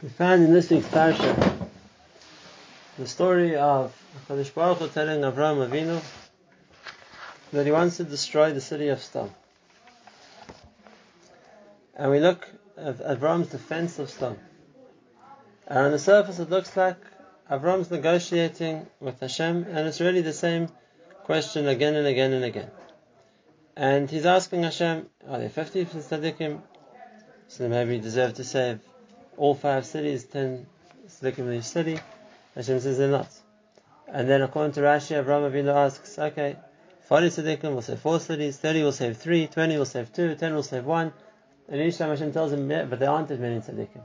We find in this week's parsha the story of Hakadosh Baruch Hu telling Avraham Avinu that he wants to destroy the city of Sodom. And we look at Avram's defense of Sodom. And on the surface, it looks like Avram's negotiating with Hashem, and it's really the same question again and again and again. And he's asking Hashem, are there 50 tzaddikim? So they maybe deserve to save all five cities, ten tzaddikim in each city. Hashem says they're not. And then according to Rashi, Avraham Avinu asks, okay, 40 tzaddikim will save four cities, 30 will save three, 20 will save two, 10 will save one. And each time Hashem tells him, yeah, but there aren't as many tzaddikim.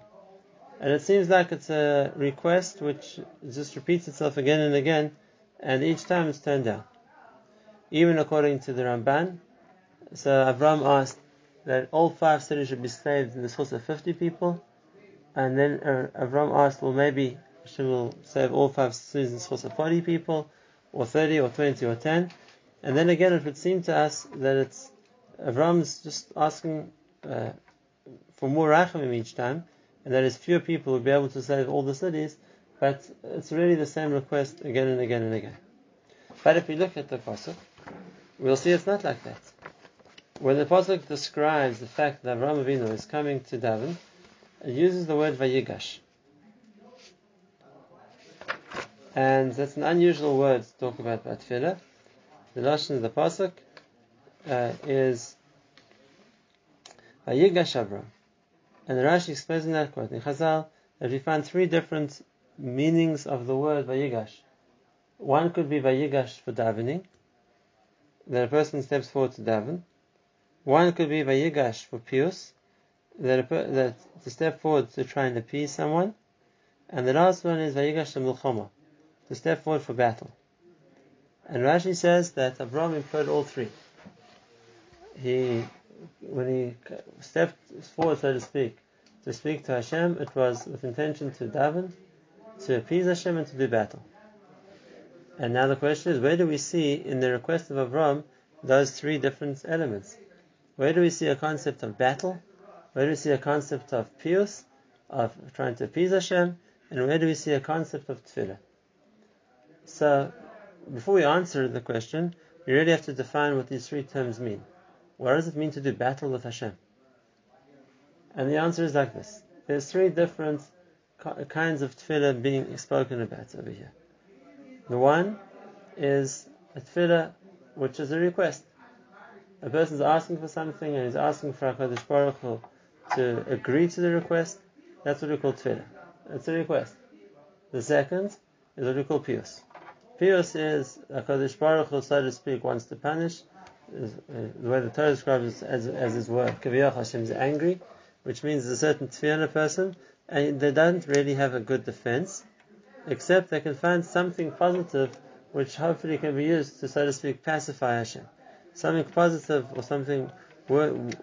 And it seems like it's a request which just repeats itself again and again, and each time it's turned down. Even according to the Ramban, so Avram asked that all five cities should be saved in the source of 50 people, and then uh, Avram asked, well, maybe she will save all five seasons for 40 people, or 30, or 20, or 10. And then again, it would seem to us that it's Avram's just asking uh, for more rachamim each time, and that is fewer people will be able to save all the cities, but it's really the same request again and again and again. But if we look at the pasuk, we'll see it's not like that. When the pasuk describes the fact that Avram Avinu is coming to daven, uses the word vayigash. And that's an unusual word to talk about by tefillah. The lashon of the pasuk uh, is vayigash Avram, and Rashi explains in that quote in Chazal that we find three different meanings of the word vayigash. One could be vayigash for davening, that a person steps forward to daven. One could be vayigash for pius, that, that to step forward to try and appease someone, and the last one is vayigash milchama, to step forward for battle. And Rashi says that Abraham employed all three. He, when he stepped forward, so to speak, to speak to Hashem, it was with intention to daven, to appease Hashem, and to do battle. And now the question is, where do we see in the request of Avram those three different elements? Where do we see a concept of battle? Where do we see a concept of pius, of trying to appease Hashem? And where do we see a concept of tefillah? So, before we answer the question, we really have to define what these three terms mean. What does it mean to do battle with Hashem? And the answer is like this. There's three different kinds of tefillah being spoken about over here. The one is a tefillah which is a request. A person is asking for something and he's asking for HaKadosh Baruch Hu to agree to the request. That's what we call tefillah. It's a request. The second is what we call pius. Pius is HaKadosh Baruch Hu, so to speak, wants to punish. Is, the way the Torah describes it as, as his word, Kaviyach Hashem is angry, which means a certain tefillah a person, and they don't really have a good defense, except they can find something positive which hopefully can be used to, so to speak, pacify Hashem. Something positive or something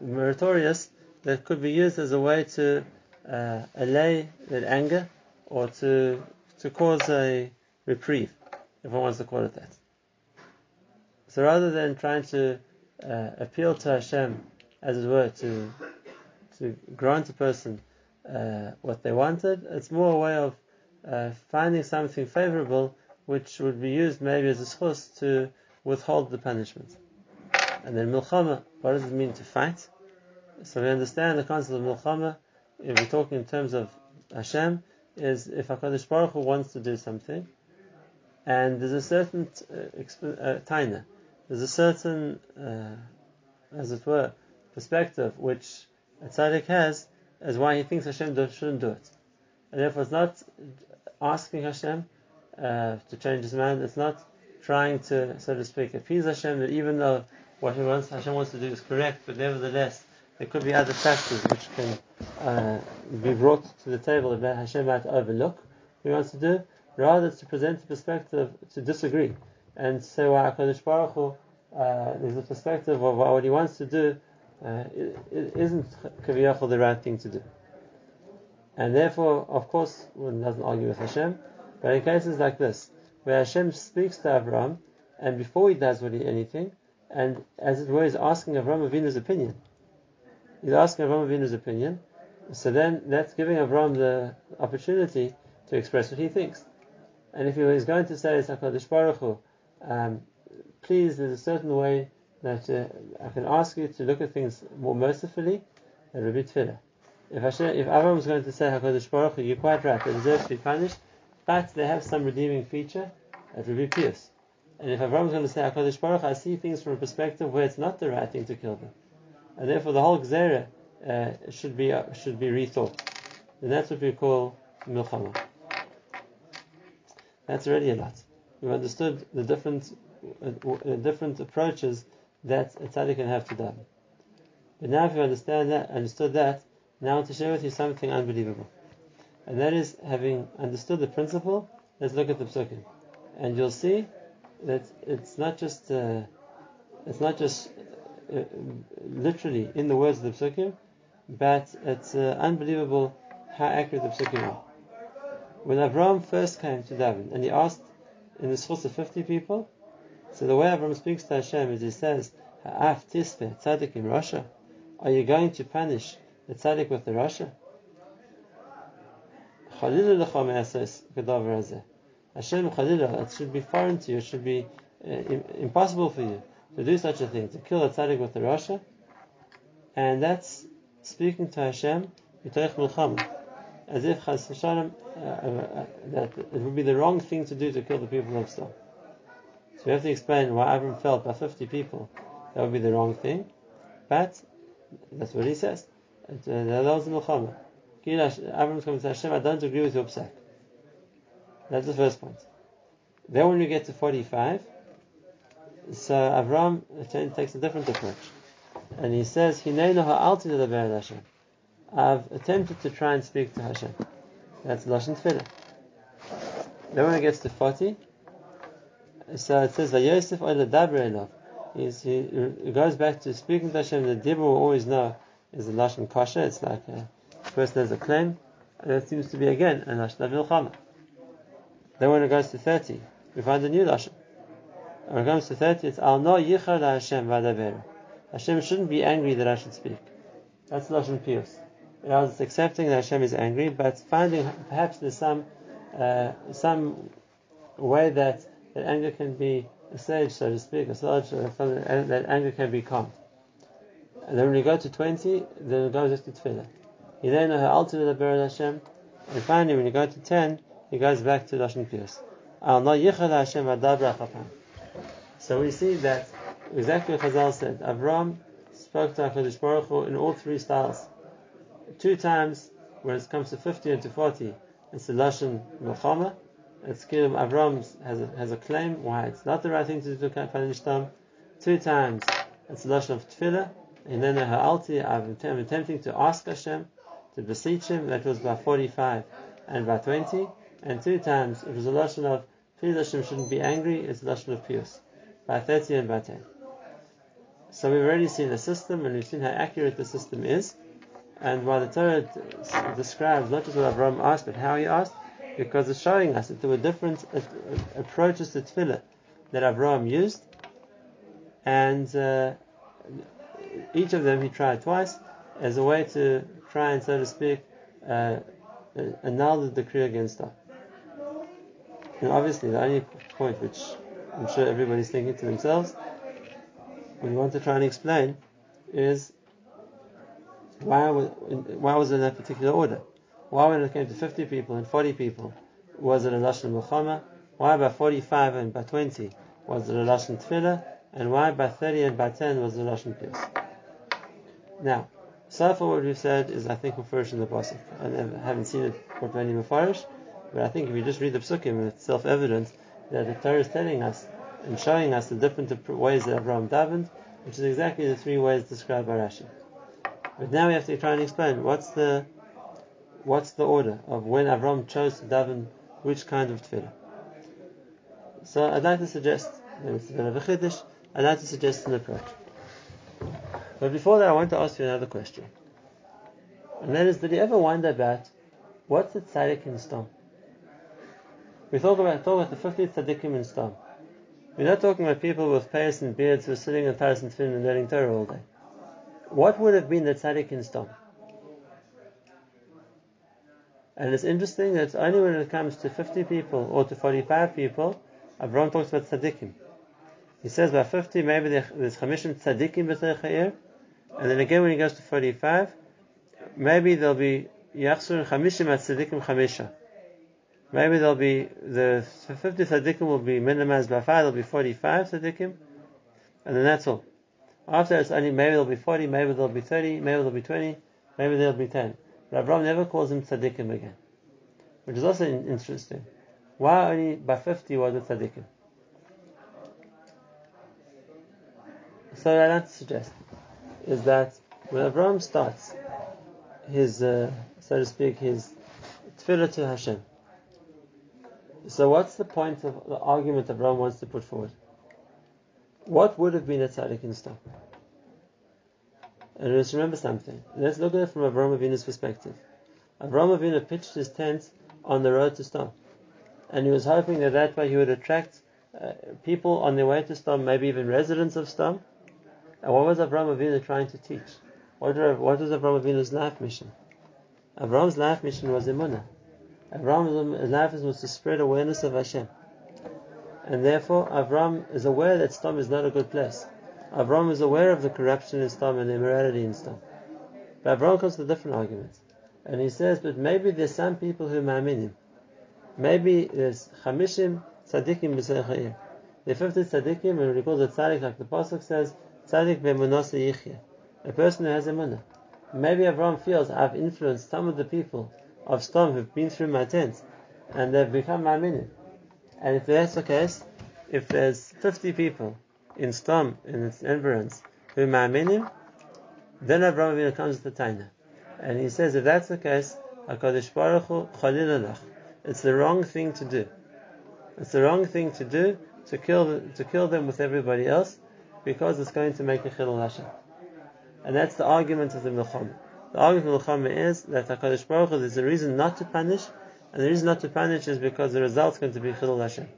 meritorious that could be used as a way to uh, allay that anger or to to cause a reprieve, if one wants to call it that. So rather than trying to uh, appeal to Hashem, as it were, to to grant a person uh, what they wanted, it's more a way of uh, finding something favorable which would be used maybe as a source to withhold the punishment. And then milchama, what does it mean to fight? So we understand the concept of milchama, if we're talking in terms of Hashem, is if HaKadosh Baruch Hu wants to do something, and there's a certain uh, uh, taina, there's a certain, uh, as it were, perspective which a tzaddik has as why he thinks Hashem shouldn't do it. And therefore it's not asking Hashem uh, to change his mind, it's not trying to, so to speak, appease Hashem that even though what he wants, Hashem wants to do is correct, but nevertheless there could be other factors which can uh, be brought to the table that Hashem might overlook he wants to do. Rather, to present a perspective to disagree and say "Well, HaKadosh Baruch Hu, uh, there's a perspective of what he wants to do uh, it, it isn't kaviyachol the right thing to do. And therefore, of course, one doesn't argue with Hashem, but in cases like this, where Hashem speaks to Abraham, and before he does he, anything, and as it were, is asking Avraham Avinu's opinion. He's asking Avraham Avinu's opinion. So then that's giving Avram the opportunity to express what he thinks. And if he was going to say, HaKadosh Baruch Hu, um, please, there's a certain way that uh, I can ask you to look at things more mercifully, that would be tefillah. If, Hashem, if Avram was going to say, HaKadosh Baruch Hu, you're quite right, they deserve to be punished, but they have some redeeming feature, that would be pious. And if Avram was going to say, HaKadosh Baruch Hu, I see things from a perspective where it's not the right thing to kill them. And therefore the whole Gzera uh, should be uh, should be rethought. And that's what we call milchama. That's already a lot. We've understood the different uh, uh, different approaches that a tzaddik can have to daven. But now, if you understand that, understood that, now I want to share with you something unbelievable, and that is having understood the principle. Let's look at the psukim, and you'll see that it's not just uh, it's not just literally in the words of the psukim, but it's uh, unbelievable how accurate the psukim are. When Avram first came to daven and he asked in the schus of 50 people, so the way Avram speaks to Hashem is he says, Ha'af tispe tzaddik in rasha. Are you going to punish the tzaddik with the rasha? Hashem it should be foreign to you, it should be uh, impossible for you to do such a thing, to kill a tzaddik with the rasha. And that's speaking to Hashem, as if Chas Shalom, uh, uh, that it would be the wrong thing to do to kill the people of Sodom. So we have to explain why Abram felt by 50 people that would be the wrong thing, but that's what he says. Uh, that was the Milchama. Abram's coming to Hashem, I don't agree with your psak. That's the first point. Then when we get to 45, so Avram takes a different approach. And he says. I've attempted to try and speak to Hashem. That's Lashon Tefillah. Then when it gets to 40, so it says, Vayosef Oila He goes back to speaking to Hashem. The Dibur we always know is the Lashon Kasha. It's like a, first there's a claim, and it seems to be again a Lashon Avilchama. Then when it goes to 30, we find a new Lashon. When it comes to 30, it's Al no yichar Hashem vadaber. Hashem shouldn't be angry that I should speak. That's Lashon Pius. It was accepting that Hashem is angry, but finding perhaps there's some uh, some way that, that anger can be assuaged, so to speak, assuaged, that anger can be calmed. And then when you go to 20, then it goes to Tefillah. You then know how ultimate the Hashem. And finally, when you go to 10, he goes back to Lashon Pius. So we see that exactly what Chazal said. Avram spoke to HaKadosh Baruch Hu in all three styles two times when it comes to 50 and to 40, it's the Lashon Milchama. It's Kilim Avram has a, has a claim why it's not the right thing to do to. Two times it's the Lashon of Tefillah. And then the Ha'alti, I'm attempting to ask Hashem, to beseech Him, that was by 45 and by 20. And two times it was a Lashon of, please Hashem shouldn't be angry, it's the Lashon of Pius, by 30 and by 10. So we've already seen the system and we've seen how accurate the system is. And why the Torah describes not just what Abraham asked, but how he asked, because it's showing us that there were different approaches to tefillah that Abraham used, and uh, each of them he tried twice as a way to try and, so to speak, uh, annul the decree against them. And obviously, the only point which I'm sure everybody's thinking to themselves, What we want to try and explain, is why was, why was it in that particular order? Why when it came to 50 people and 40 people was it a Lashon Milchama? Why by 45 and by 20 was it a Lashon Tefillah? And why by 30 and by 10 was it a Lashon Pius? Now, so far what we've said is I think Mufarish in the Pasuk. I haven't seen it for any Mufarish, but I think if you just read the Psukim, it's self-evident that the Torah is telling us and showing us the different ways that Abraham davened, which is exactly the three ways described by Rashi. But now we have to try and explain what's the what's the order of when Avram chose to daven which kind of tefillah. So I'd like to suggest, I'd like to suggest an approach. But before that, I want to ask you another question. And that is, did you ever wonder about what's the tzaddik in Sdom? We talk about, talk about the 50 tzaddikim in Sdom. We're not talking about people with payas and beards who are sitting in Paris and Tefillin and learning Torah all day what would have been the tzaddik in Stom? And it's interesting that only when it comes to 50 people or to 45 people, Abraham talks about tzaddikim. He says by 50, maybe there's chamishim tzaddikim b'teich and then again when he goes to 45, maybe there'll be yachsur chamishim at tzaddikim chamisha. Maybe there'll be the 50 tzaddikim will be minimized by five. There'll be 45 tzaddikim, and then that's all. After it's only maybe there'll be 40, maybe there'll be 30, maybe there'll be 20, maybe there'll be 10. But Abraham never calls him tzaddikim again, which is also interesting. Why only by 50 was it tzaddikim? So what I'd like to suggest is that when Abraham starts his, uh, so to speak, his tefillah to Hashem, so what's the point of the argument Abraham wants to put forward? What would have been a tzaddik in Sdom? And let's remember something. Let's look at it from Abraham Avinu's perspective. Abraham Avinu pitched his tent on the road to Sdom. And he was hoping that that way he would attract uh, people on their way to Sdom, maybe even residents of Sdom. And what was Abraham Avinu trying to teach? What, what was Abraham Avinu's life mission? Abraham's life mission was Emunah. Abraham's life was to spread awareness of Hashem. And therefore, Avram is aware that Sdom is not a good place. Avram is aware of the corruption in Sdom and the immorality in Sdom. But Avram comes to a different argument. And he says, but maybe there's some people who ma'aminim. Maybe there's chamishim tzaddikim b'seichayim. The 50 tzaddikim, and we call the tzaddik, like the Pasuk says, tzaddik be'munasa yichya. A person who has a munah. Maybe Avram feels I've influenced some of the people of Sdom who've been through my tent, and they've become my ma'aminim. And if that's the case, if there's 50 people in Sdom, in its environs, who are ma'aminim, then Abraham Avinu comes to the Taina. And he says, if that's the case, HaKadosh Baruch Hu It's the wrong thing to do. It's the wrong thing to do to kill to kill them with everybody else because it's going to make a chilul Hashem. And that's the argument of the Milchama. The argument of the Milchama is that HaKadosh Baruch Hu, there's a reason not to punish, and the reason not to punish is because the result is going to be Chilul Hashem.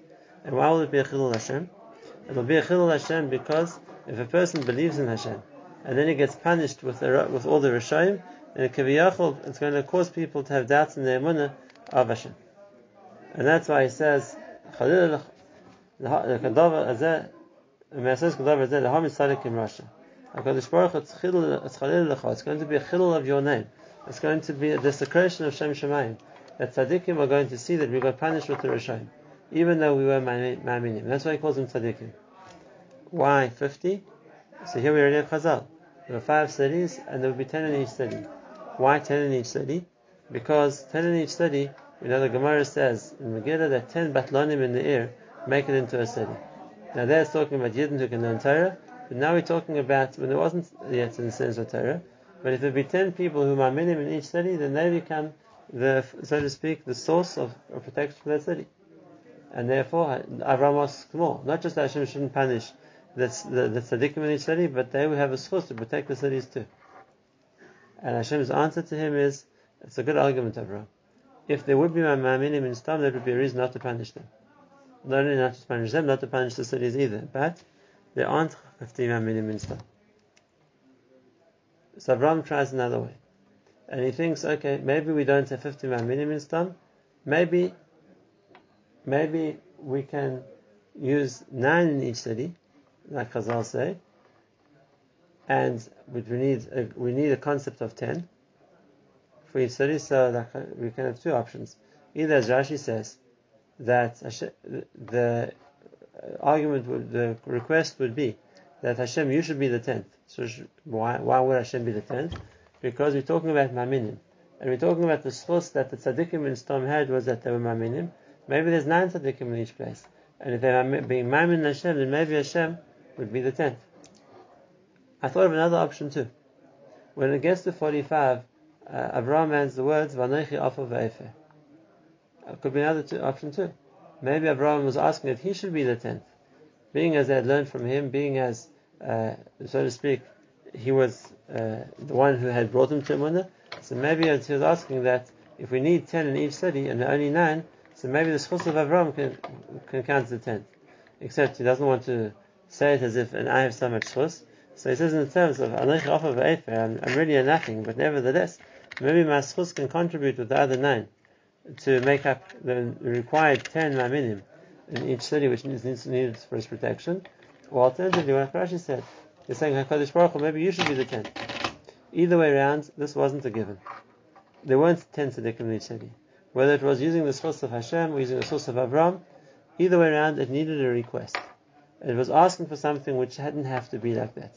And why will it be a Chilul Hashem? It will be a Chilul Hashem because if a person believes in Hashem and then he gets punished with, the, with all the Rishayim, then Kaviyachol, it's going to cause people to have doubts in their emunah of Hashem. And that's why he says, It's going to be a chilul of your name. It's going to be a desecration of Shem Shemayim that tzaddikim are going to see that we got punished with the Rishayim, even though we were ma'aminim. That's why he calls them tzaddikim. Why 50? So here we already have Chazal. There were five cities, and there would be ten in each city. Why ten in each city? Because ten in each city, you know the Gemara says in Megillah that ten batlonim in the air make it into a city. Now there's talking about Yidden who can learn Torah, but now we're talking about when there wasn't yet in the sense of Torah. But if there be ten people who are minim in each city, then they become the, so to speak, the source of, of protection for that city. And therefore, Avram asks more. Not just that Hashem shouldn't punish the, the, the tzaddikim in each city, but they will have a source to protect the cities too. And Hashem's answer to him is, it's a good argument, Avram. If there would be ma'aminim in Sdom, there would be a reason not to punish them. Not only not to punish them, not to punish the cities either, but there aren't 50 ma'aminim in Sdom. So Avram tries another way and he thinks, okay, maybe we don't have 50 minimum in Sdom, maybe, maybe we can use nine in each city, like Chazal say, and we need a, we need a concept of ten for each city, so we can have two options. Either, as Rashi says, that the argument, would, the request would be that Hashem, you should be the tenth. So why, why would Hashem be the tenth? because we're talking about maminim. And we're talking about the source that the tzaddikim in Sdom had was that they were maminim. Maybe there's nine tzaddikim in each place. And if they're being mamin Hashem, then maybe Hashem would be the tenth. I thought of another option too. When it gets to 45, uh, Abraham adds the words, Vanoichi Afa. It could be another two, option too. Maybe Abraham was asking that he should be the tenth. Being as they had learned from him, being as, uh, so to speak, he was uh, the one who had brought him to Emunah. So maybe he was asking that if we need ten in each city and only nine, so maybe the schus of Avram can, can count the tenth. Except he doesn't want to say it as if, and I have so much schus. So he says in terms of Anich I'm, I'm really a nothing, but nevertheless, maybe my schus can contribute with the other nine. To make up the required 10 maminim in each city which needs, needs needed for its protection, or alternatively, what Rashi said, he's saying HaKadosh Baruch Hu, maybe you should be the 10. Either way around, this wasn't a given. There weren't 10 tzaddikim in each city. Whether it was using the source of Hashem or using the source of Avram, either way around, it needed a request. It was asking for something which hadn't have to be like that.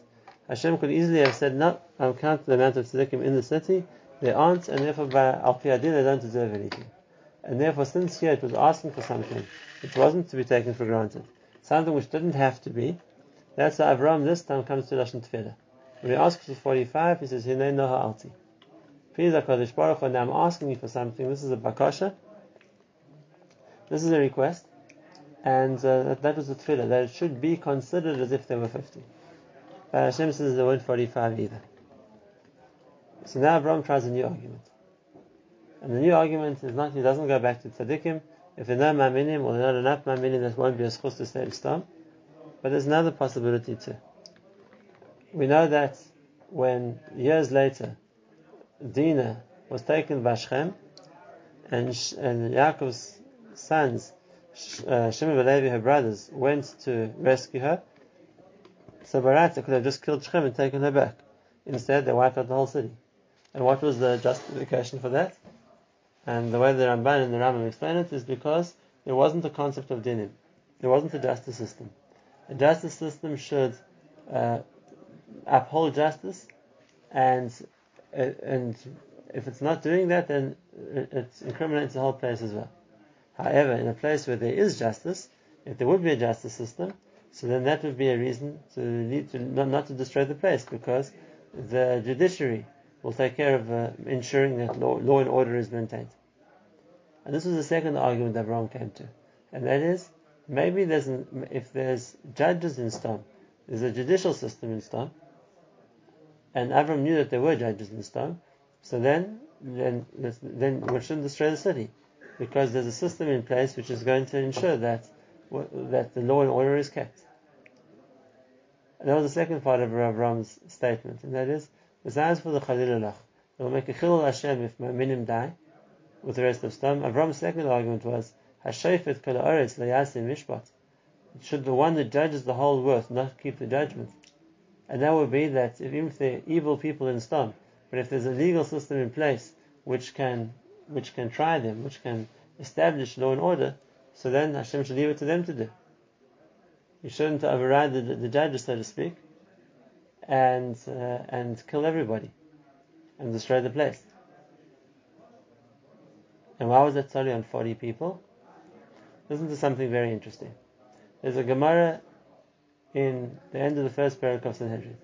Hashem could easily have said, no, I'll count the amount of tzaddikim in the city. They aren't, and therefore by al they don't deserve anything. And therefore, since here it was asking for something which wasn't to be taken for granted, something which didn't have to be, that's why Avram this time comes to Lashon Tefillah. When he asks for 45, he says, Hinei noha alti. Please, HaKadosh Baruch Hu, now I'm asking you for something. This is a bakasha. This is a request. And uh, that, that, was the tefillah, that it should be considered as if there were 50. But Hashem says there weren't 45 either. So now Abraham tries a new argument. And the new argument is not, he doesn't go back to tzaddikim. If there are no maminim or there are not enough maminim, that won't be a schus to stay in Sdom. But there's another possibility too. We know that when years later Dinah was taken by Shechem, and, and Yaakov's sons, uh, Shimon and Levi, her brothers, went to rescue her. So Barata could have just killed Shechem and taken her back. Instead, they wiped out the whole city. And what was the justification for that? And the way the Ramban and the Rambam explain it is because there wasn't a concept of dinim. There wasn't a justice system. A justice system should uh, uphold justice and and if it's not doing that, then it incriminates the whole place as well. However, in a place where there is justice, if there would be a justice system, so then that would be a reason to lead to not, not to destroy the place because the judiciary will take care of uh, ensuring that law, law, and order is maintained. And this was the second argument that Abraham came to, and that is maybe there's an, if there's judges in Sdom, there's a judicial system in Sdom, and Avram knew that there were judges in Sodom, so then then then we shouldn't destroy the city because there's a system in place which is going to ensure that that the law and order is kept. And that was the second part of Avram's statement, and that is, besides for the Chalilullah, they will make a chilul Hashem if minim die with the rest of Sodom. Avram's second argument was, Hashayfet kol haaretz mishpat. Should the one that judges the whole world not keep the judgment? and that would be that if, even if they're evil people in Sdom, but if there's a legal system in place which can which can try them, which can establish law and order, so then Hashem should leave it to them to do. You shouldn't override the, the judges, so to speak, and uh, and kill everybody and destroy the place. And why was that only on 40 people? Listen to something very interesting. There's a Gemara in the end of the first parak of Sanhedrin.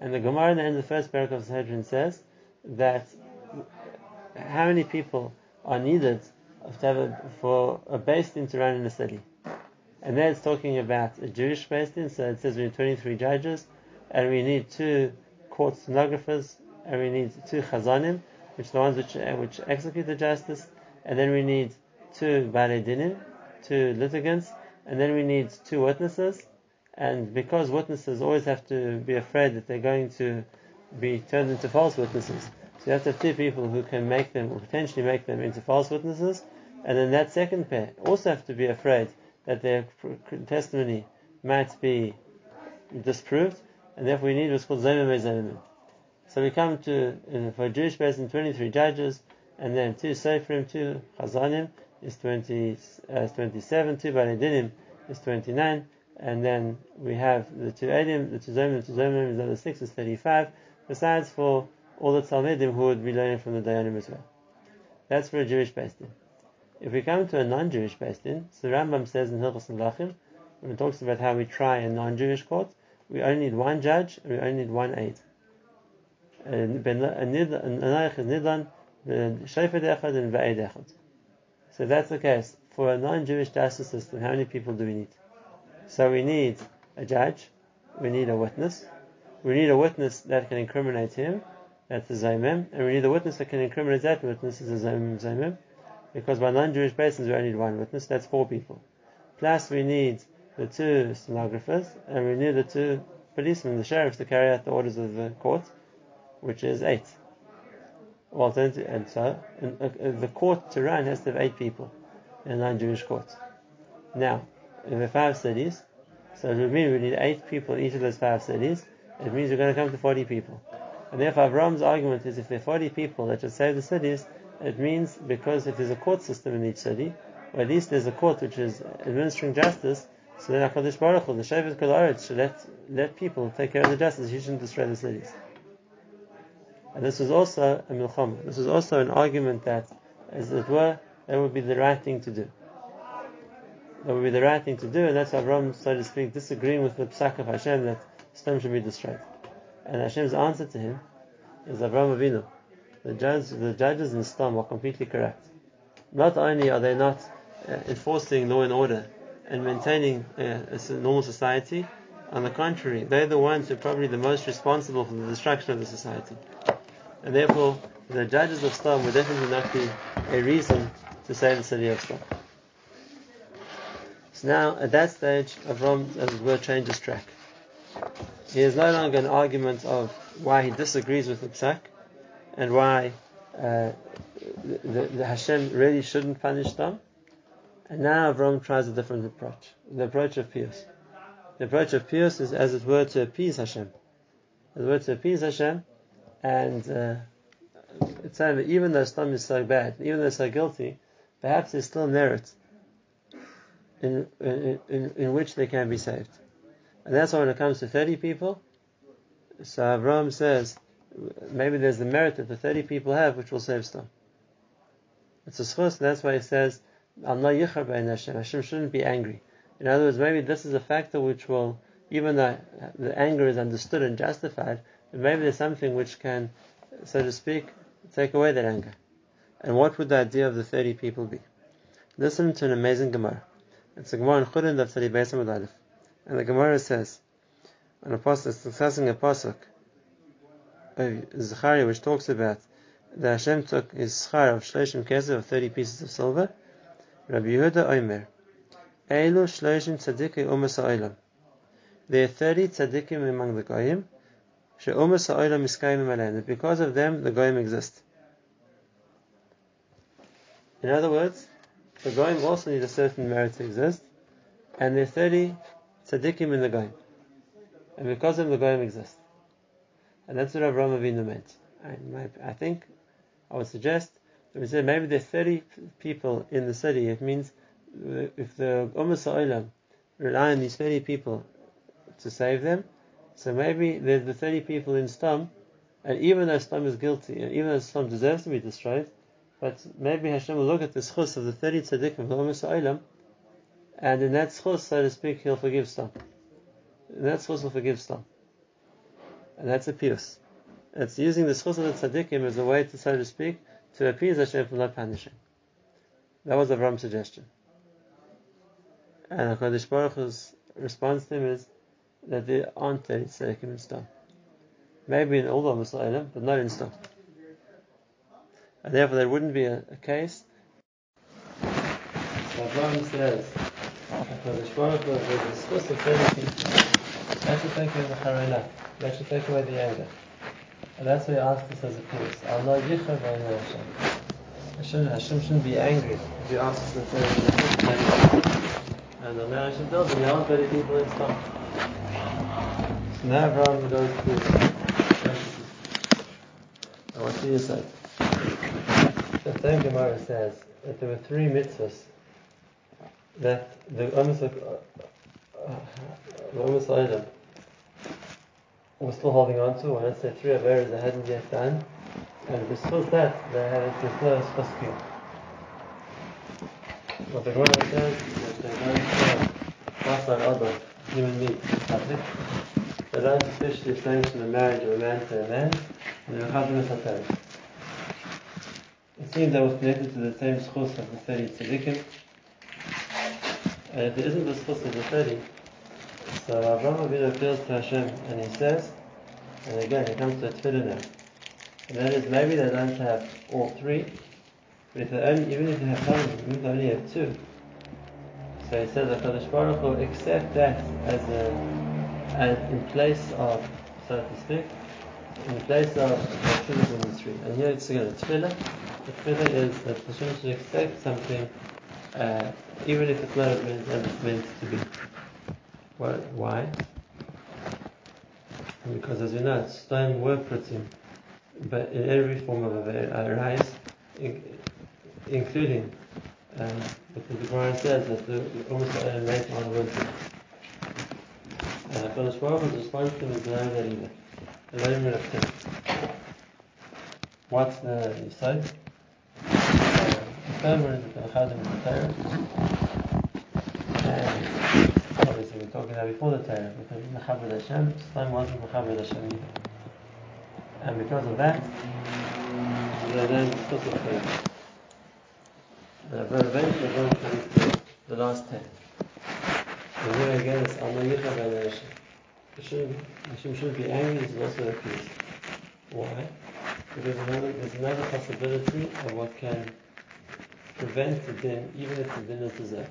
And the Gemara in the end of the first parak of Sanhedrin says that how many people are needed a, for a beis din to run in a city. And there it's talking about a Jewish beis din, so it says we need 23 judges, and we need two court stenographers, and we need two chazanim, which are the ones which, uh, which execute the justice, and then we need two balei dinim, two litigants, and then we need two witnesses, and because witnesses always have to be afraid that they're going to be turned into false witnesses, so you have to have two people who can make them, or potentially make them into false witnesses, and then that second pair also have to be afraid that their testimony might be disproved, and therefore we need what's called Zomim So we come to, for a Jewish person, 23 judges, and then two Sefrim, two Chazanim is 20, uh, 27, two Baledinim is 29, and then we have the two Edim, the two Zomim, the two Zomim is another six, is 35, besides for all the Talmidim who would be learning from the Dayanim as well. That's for a Jewish beis. If we come to a non-Jewish din, so Rambam says in Hilchos Melachim, when it talks about how we try a non-Jewish court, we only need one judge and we only need one aid. So that's the case. For a non-Jewish justice system, how many people do we need? So we need a judge, we need a witness, we need a witness that can incriminate him, that's the zaymim, and we need a witness that can incriminate that witness, as a zaymim zaymim, because by non-Jewish persons we only need one witness, that's four people. Plus we need the two stenographers, and we need the two policemen, the sheriffs, to carry out the orders of the court, which is eight. Well, and so and, uh, the court to run has to have eight people in a non-Jewish court. Now, in the five cities, so it would mean we need eight people in each of those five cities. It means we're going to come to 40 people. And therefore, Avram's argument is if there are 40 people that should save the cities, it means because if there's a court system in each city, or at least there's a court which is administering justice, so then HaKadosh Baruch Hu, the Shevet Kol should let, let people take care of the justice. He shouldn't destroy the cities. And this was also a milcham. This was also an argument that, as it were, that would be the right thing to do. That would be the right thing to do, and that's why Avram, so to speak, disagreeing with the psak of Hashem that Sdom should be destroyed. And Hashem's answer to him is Avram Avinu. The, judge, the judges in Sdom are completely correct. Not only are they not uh, enforcing law and order and maintaining uh, a normal society, on the contrary, they're the ones who are probably the most responsible for the destruction of the society. And therefore, the judges of Sdom would definitely not be a reason to save the city of Sdom. So now, at that stage, Avram, as it were, changes track. He is no longer an argument of why he disagrees with psak and why uh, the, the, Hashem really shouldn't punish them. And now Avram tries a different approach, the approach of Pius. The approach of Pius is, as it were, to appease Hashem. As it were, to appease Hashem, and uh, it's saying that even though Sdom is so bad, even though so guilty, perhaps there's still merit in, in, in, in which they can be saved. And that's why when it comes to 30 people, so Avram says, maybe there's the merit that the 30 people have which will save Sdom. It's a schus, and that's why he says, Hashem. Hashem shouldn't be angry. In other words, maybe this is a factor which will, even though the anger is understood and justified, maybe there's something which can, so to speak, take away that anger. And what would the idea of the 30 people be? Listen to an amazing Gemara. It's a Gemara in Chulin of Tzadi Beis Aleph. And the Gemara says, an apostle is discussing a pasuk of Zechariah which talks about that Hashem took his schar of shloshim kesef of 30 pieces of silver. Rabbi Yehuda Omer, Eilu shloshim tzaddikim umas ha'olam. There are 30 tzaddikim among the goyim, she'umas ha'olam iskayim alein. Because of them, the goyim exist. In other words, the goyim also need a certain merit to exist, and there are 30 tzaddikim in the goyim. And because of them, the goyim exist. And that's what Avraham Avinu meant. I, I think, I would suggest, we say maybe there are 30 people in the city. It means uh, if the Ummah Sa'ilam rely on these 30 people to save them, so maybe there's the 30 people in Sdom, and even though Sdom is guilty, and even though Sdom deserves to be destroyed, but maybe Hashem will look at the schus of the 30 tzaddikim of the Ummah Sa'ilam, and in that schus, so to speak, he'll forgive Sdom. And that schus will forgive Sdom. And that's a pious. It's using the schus of the tzaddikim as a way to, so to speak, to appease Hashem for not punishing. That was Avram's suggestion. And HaKadosh Baruch Hu's response to him is that there aren't any tzaddikim in Sdom. Maybe in all of Muslim, but not in Sdom. And therefore there wouldn't be a, a case. So Avram says, HaKadosh Baruch Hu will discuss the tzaddikim. That should take away the harayla. That should take away the anger. And that's why he asked us as a piece. Allah yichar Hashem. Hashem, shouldn't be angry if you ask us to And Allah Hashem tells him, there aren't very people in Sdom. So now Abraham goes to what do you say? The same Gemara says that there were three mitzvahs that the Ummah uh, was still holding on to, and let's say three Averas they hadn't yet done, and besides that, they had a Tisla Spaskiyah. What the Gemara says is that they don't pass on other human meat public. They don't officially sanction the marriage of a man to a man, and they're Chazim Satari. It seems that was connected to the same schus of the 30 tzaddikim. And if there isn't the schus of the 30, so Abraham Avinu appeals to Hashem and he says, and again he comes to a tefillah. And that is maybe they don't have all three, but if they only, even if they have some, even if they only have two. So he says that Kadosh Baruch will accept that as a, as in place of, so to speak, in place of the tefillah in three. And here it's again a tefillah. The tefillah is that Hashem should accept something, uh, even if it's not meant as it's meant to be. What, why? Because as you know, stone were putting, but in every form of a rise, including um, because the Quran says that the almost uh, later on will uh, but as far as response to them is denied that either. The Roman of ten. What's the Yisod? Uh, the one is the Chadim of the Torah. And about before the Torah, because Mechabed Hashem, Islam wasn't Mechabed Hashem either. And because of that, they then because of faith. Uh, but eventually going to the last ten. And here again it's Alma Yicha Ben Hashem. Hashem shouldn't be angry, he's also appeased. Why? Because another, there's another possibility of what can prevent the din, even if the din is deserved.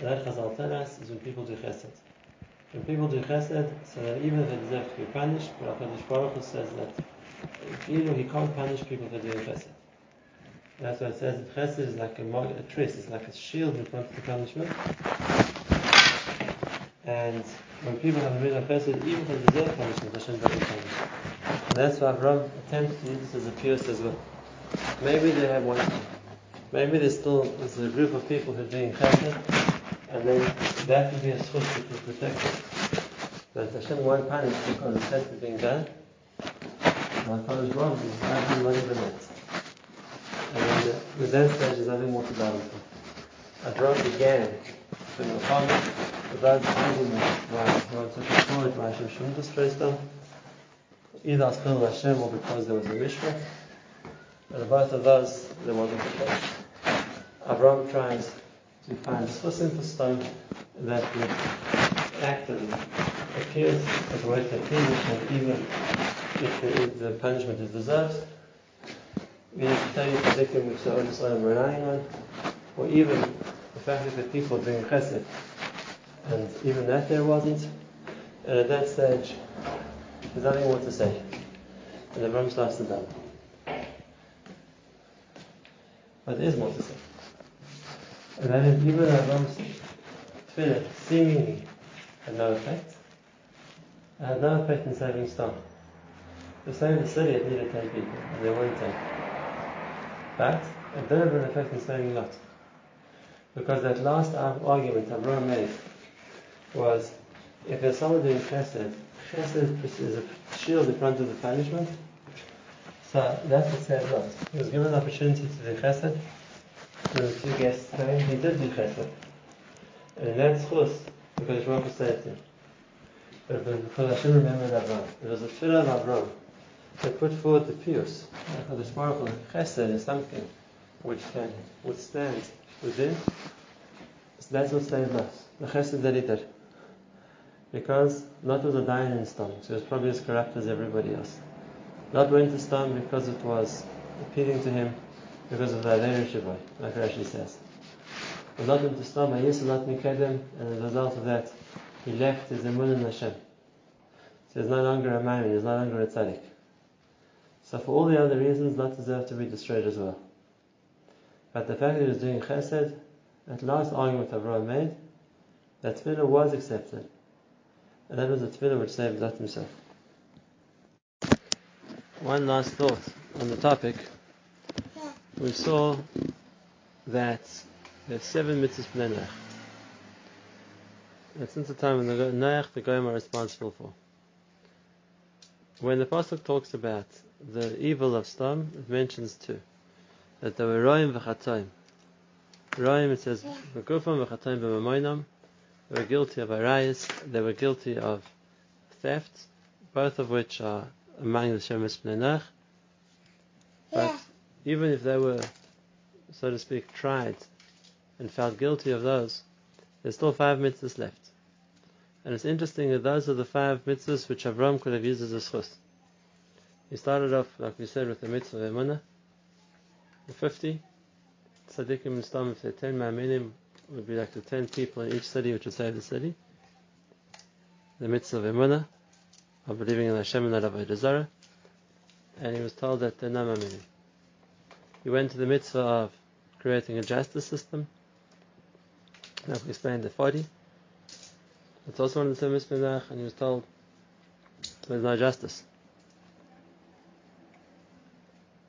That Chazal tell us is when people do chesed. When people do chesed, so that even if they deserve to be punished, but HaKadosh Baruch Hu says that know, he can't punish people for doing chesed. That's why it says that chesed is like a, a tris, it's like a shield in front of the punishment. And when people have a middle chesed, even if they deserve punishment, Hashem doesn't punish. And that's why Avram attempts to use this as a pierce as well. Maybe they have one Maybe there's still there's a group of people who are doing chesed, and then that would be a which will protect it. But Hashem won't punish because the chesed is being done. My father's wrong, he's not even that. And then with that stage, there's nothing more to battle for. Avram began from the father without finding why God took it forward, why Hashem shouldn't destroy them. Either as Chil Hashem or because there was a Mishra. And both of those, there wasn't a case. Avram tries to find simple stone that would actively appear as worth the punishment, even if the, punishment is deserved. We need to tell you the victim which the Otis are relying on, or even the fact that the people are doing chesed and even that there wasn't. And at that stage, there's nothing more to say. And the Ram starts to done. But there is more to say. And that is even Avram's tefillah seemingly had no effect. It had no effect in saving Sdom. The same the city it needed 10 people, and there weren't 10. But it did have an effect in saving Lot. Because that last argument Avram made was if there's someone doing chesed, chesed is a shield in front of the punishment. So that's what saved Lot. He was given an opportunity to do chesed. The two guests came, he did do chesed. And that's chus, because Baruch saved him. But because Hashem remembered Avram. It was a tefillah of Avram that put forward the pious. Because Baruch chesed is something which can withstand within. So that's what saved us. The chesed that he did because Lot was a dying in so he was probably as corrupt as everybody else. Lot went to Sdom because it was appealing to him because of the Adher Shabbai, like Rashi says. Sdom, Ayis Lot Mikedem, and as a result of that, he left his Emun in Hashem. So he's no longer a man, he's no longer a tzaddik. So for all the other reasons, Lot deserved to be destroyed as well. But the fact that he was doing chesed, at last argument Avraham made, that tefillah was accepted. And that was the tefillah which saved Lot himself. One last thought on the topic. We saw that there's seven mitzvahs b'nei Noach. And since the time when the Noach the Goyim are responsible for. When the Pasuk talks about the evil of Sdom, it mentions two. That there were Roim v'chatoim. Roim, it says, v'gufam v'chatoim b'mamoinam, they were guilty of arayas, they were guilty of theft, both of which are among the Shemesh Bnei But even if they were, so to speak, tried and found guilty of those, there's still five mitzvahs left. And it's interesting that those are the five mitzvahs which Avram could have used as a schus. He started off, like we said, with the mitzvah of Emunah, the 50, Tzaddikim and Sdom, if they're 10 ma'aminim, would be like the ten people in each city which would save the city. The mitzvah of Emunah, of believing in Hashem and not Avodah Zarah, and he was told that they're no He went to the mitzvah of creating a justice system. Now we explained the 40. It's also one of the mitzvah and he was told there's no justice.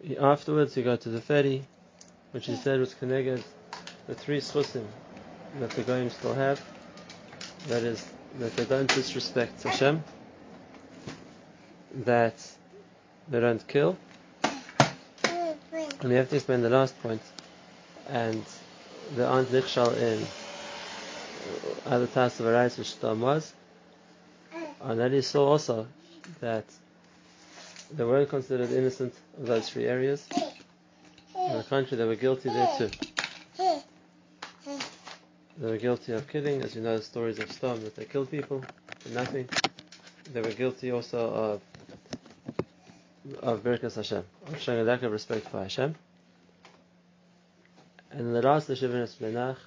He, afterwards, he got to the 30, which he said was connected the three schusim that the Goyim still have. That is, that they don't disrespect Hashem, that they don't kill, and we have to explain the last point, and the aren't nichshal in uh, other tasks of Arais which Stam was, and then he saw also that they weren't considered innocent of those three areas. On the contrary, they were guilty there too. They were guilty of killing, as you know the stories of Sdom, that they killed people for nothing. They were guilty also of of Birkas Hashem, of showing a lack of respect for Hashem. And the last Leshivan Menach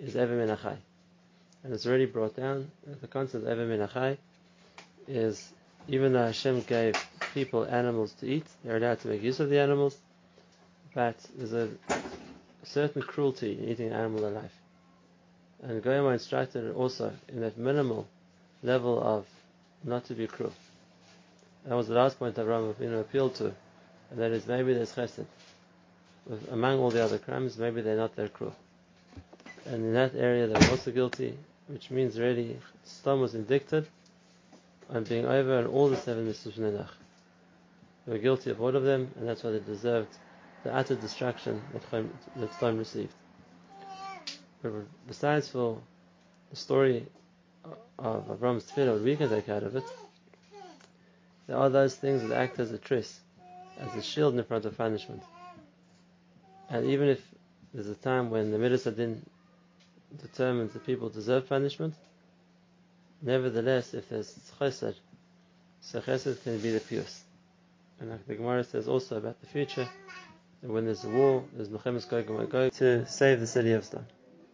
is Ever Min HaChai. And it's already brought down that the concept of Ever Min HaChai is even though Hashem gave people animals to eat, they're allowed to make use of the animals, but there's a certain cruelty in eating an animal alive. And Goyama instructed also in that minimal level of not to be cruel. That was the last point you know, appealed to, and that is maybe there's chesed. With, among all the other crimes, maybe they're not that cruel. And in that area, they were also guilty, which means really, Sdom was indicted on being over on all the seven mitzvahs Nenach. They were guilty of all of them, and that's why they deserved the utter destruction that, that Sdom received. But besides for the story of Avram's tefillah, what we can take out of it, there are those things that act as a tris, as a shield in front of punishment. And even if there's a time when the Midas HaDin determines that people deserve punishment, nevertheless, if there's chesed, so chesed can be the pious. And like the Gemara says also about the future, that when there's a war, there's Milchemes Gog to save the city of Sodom.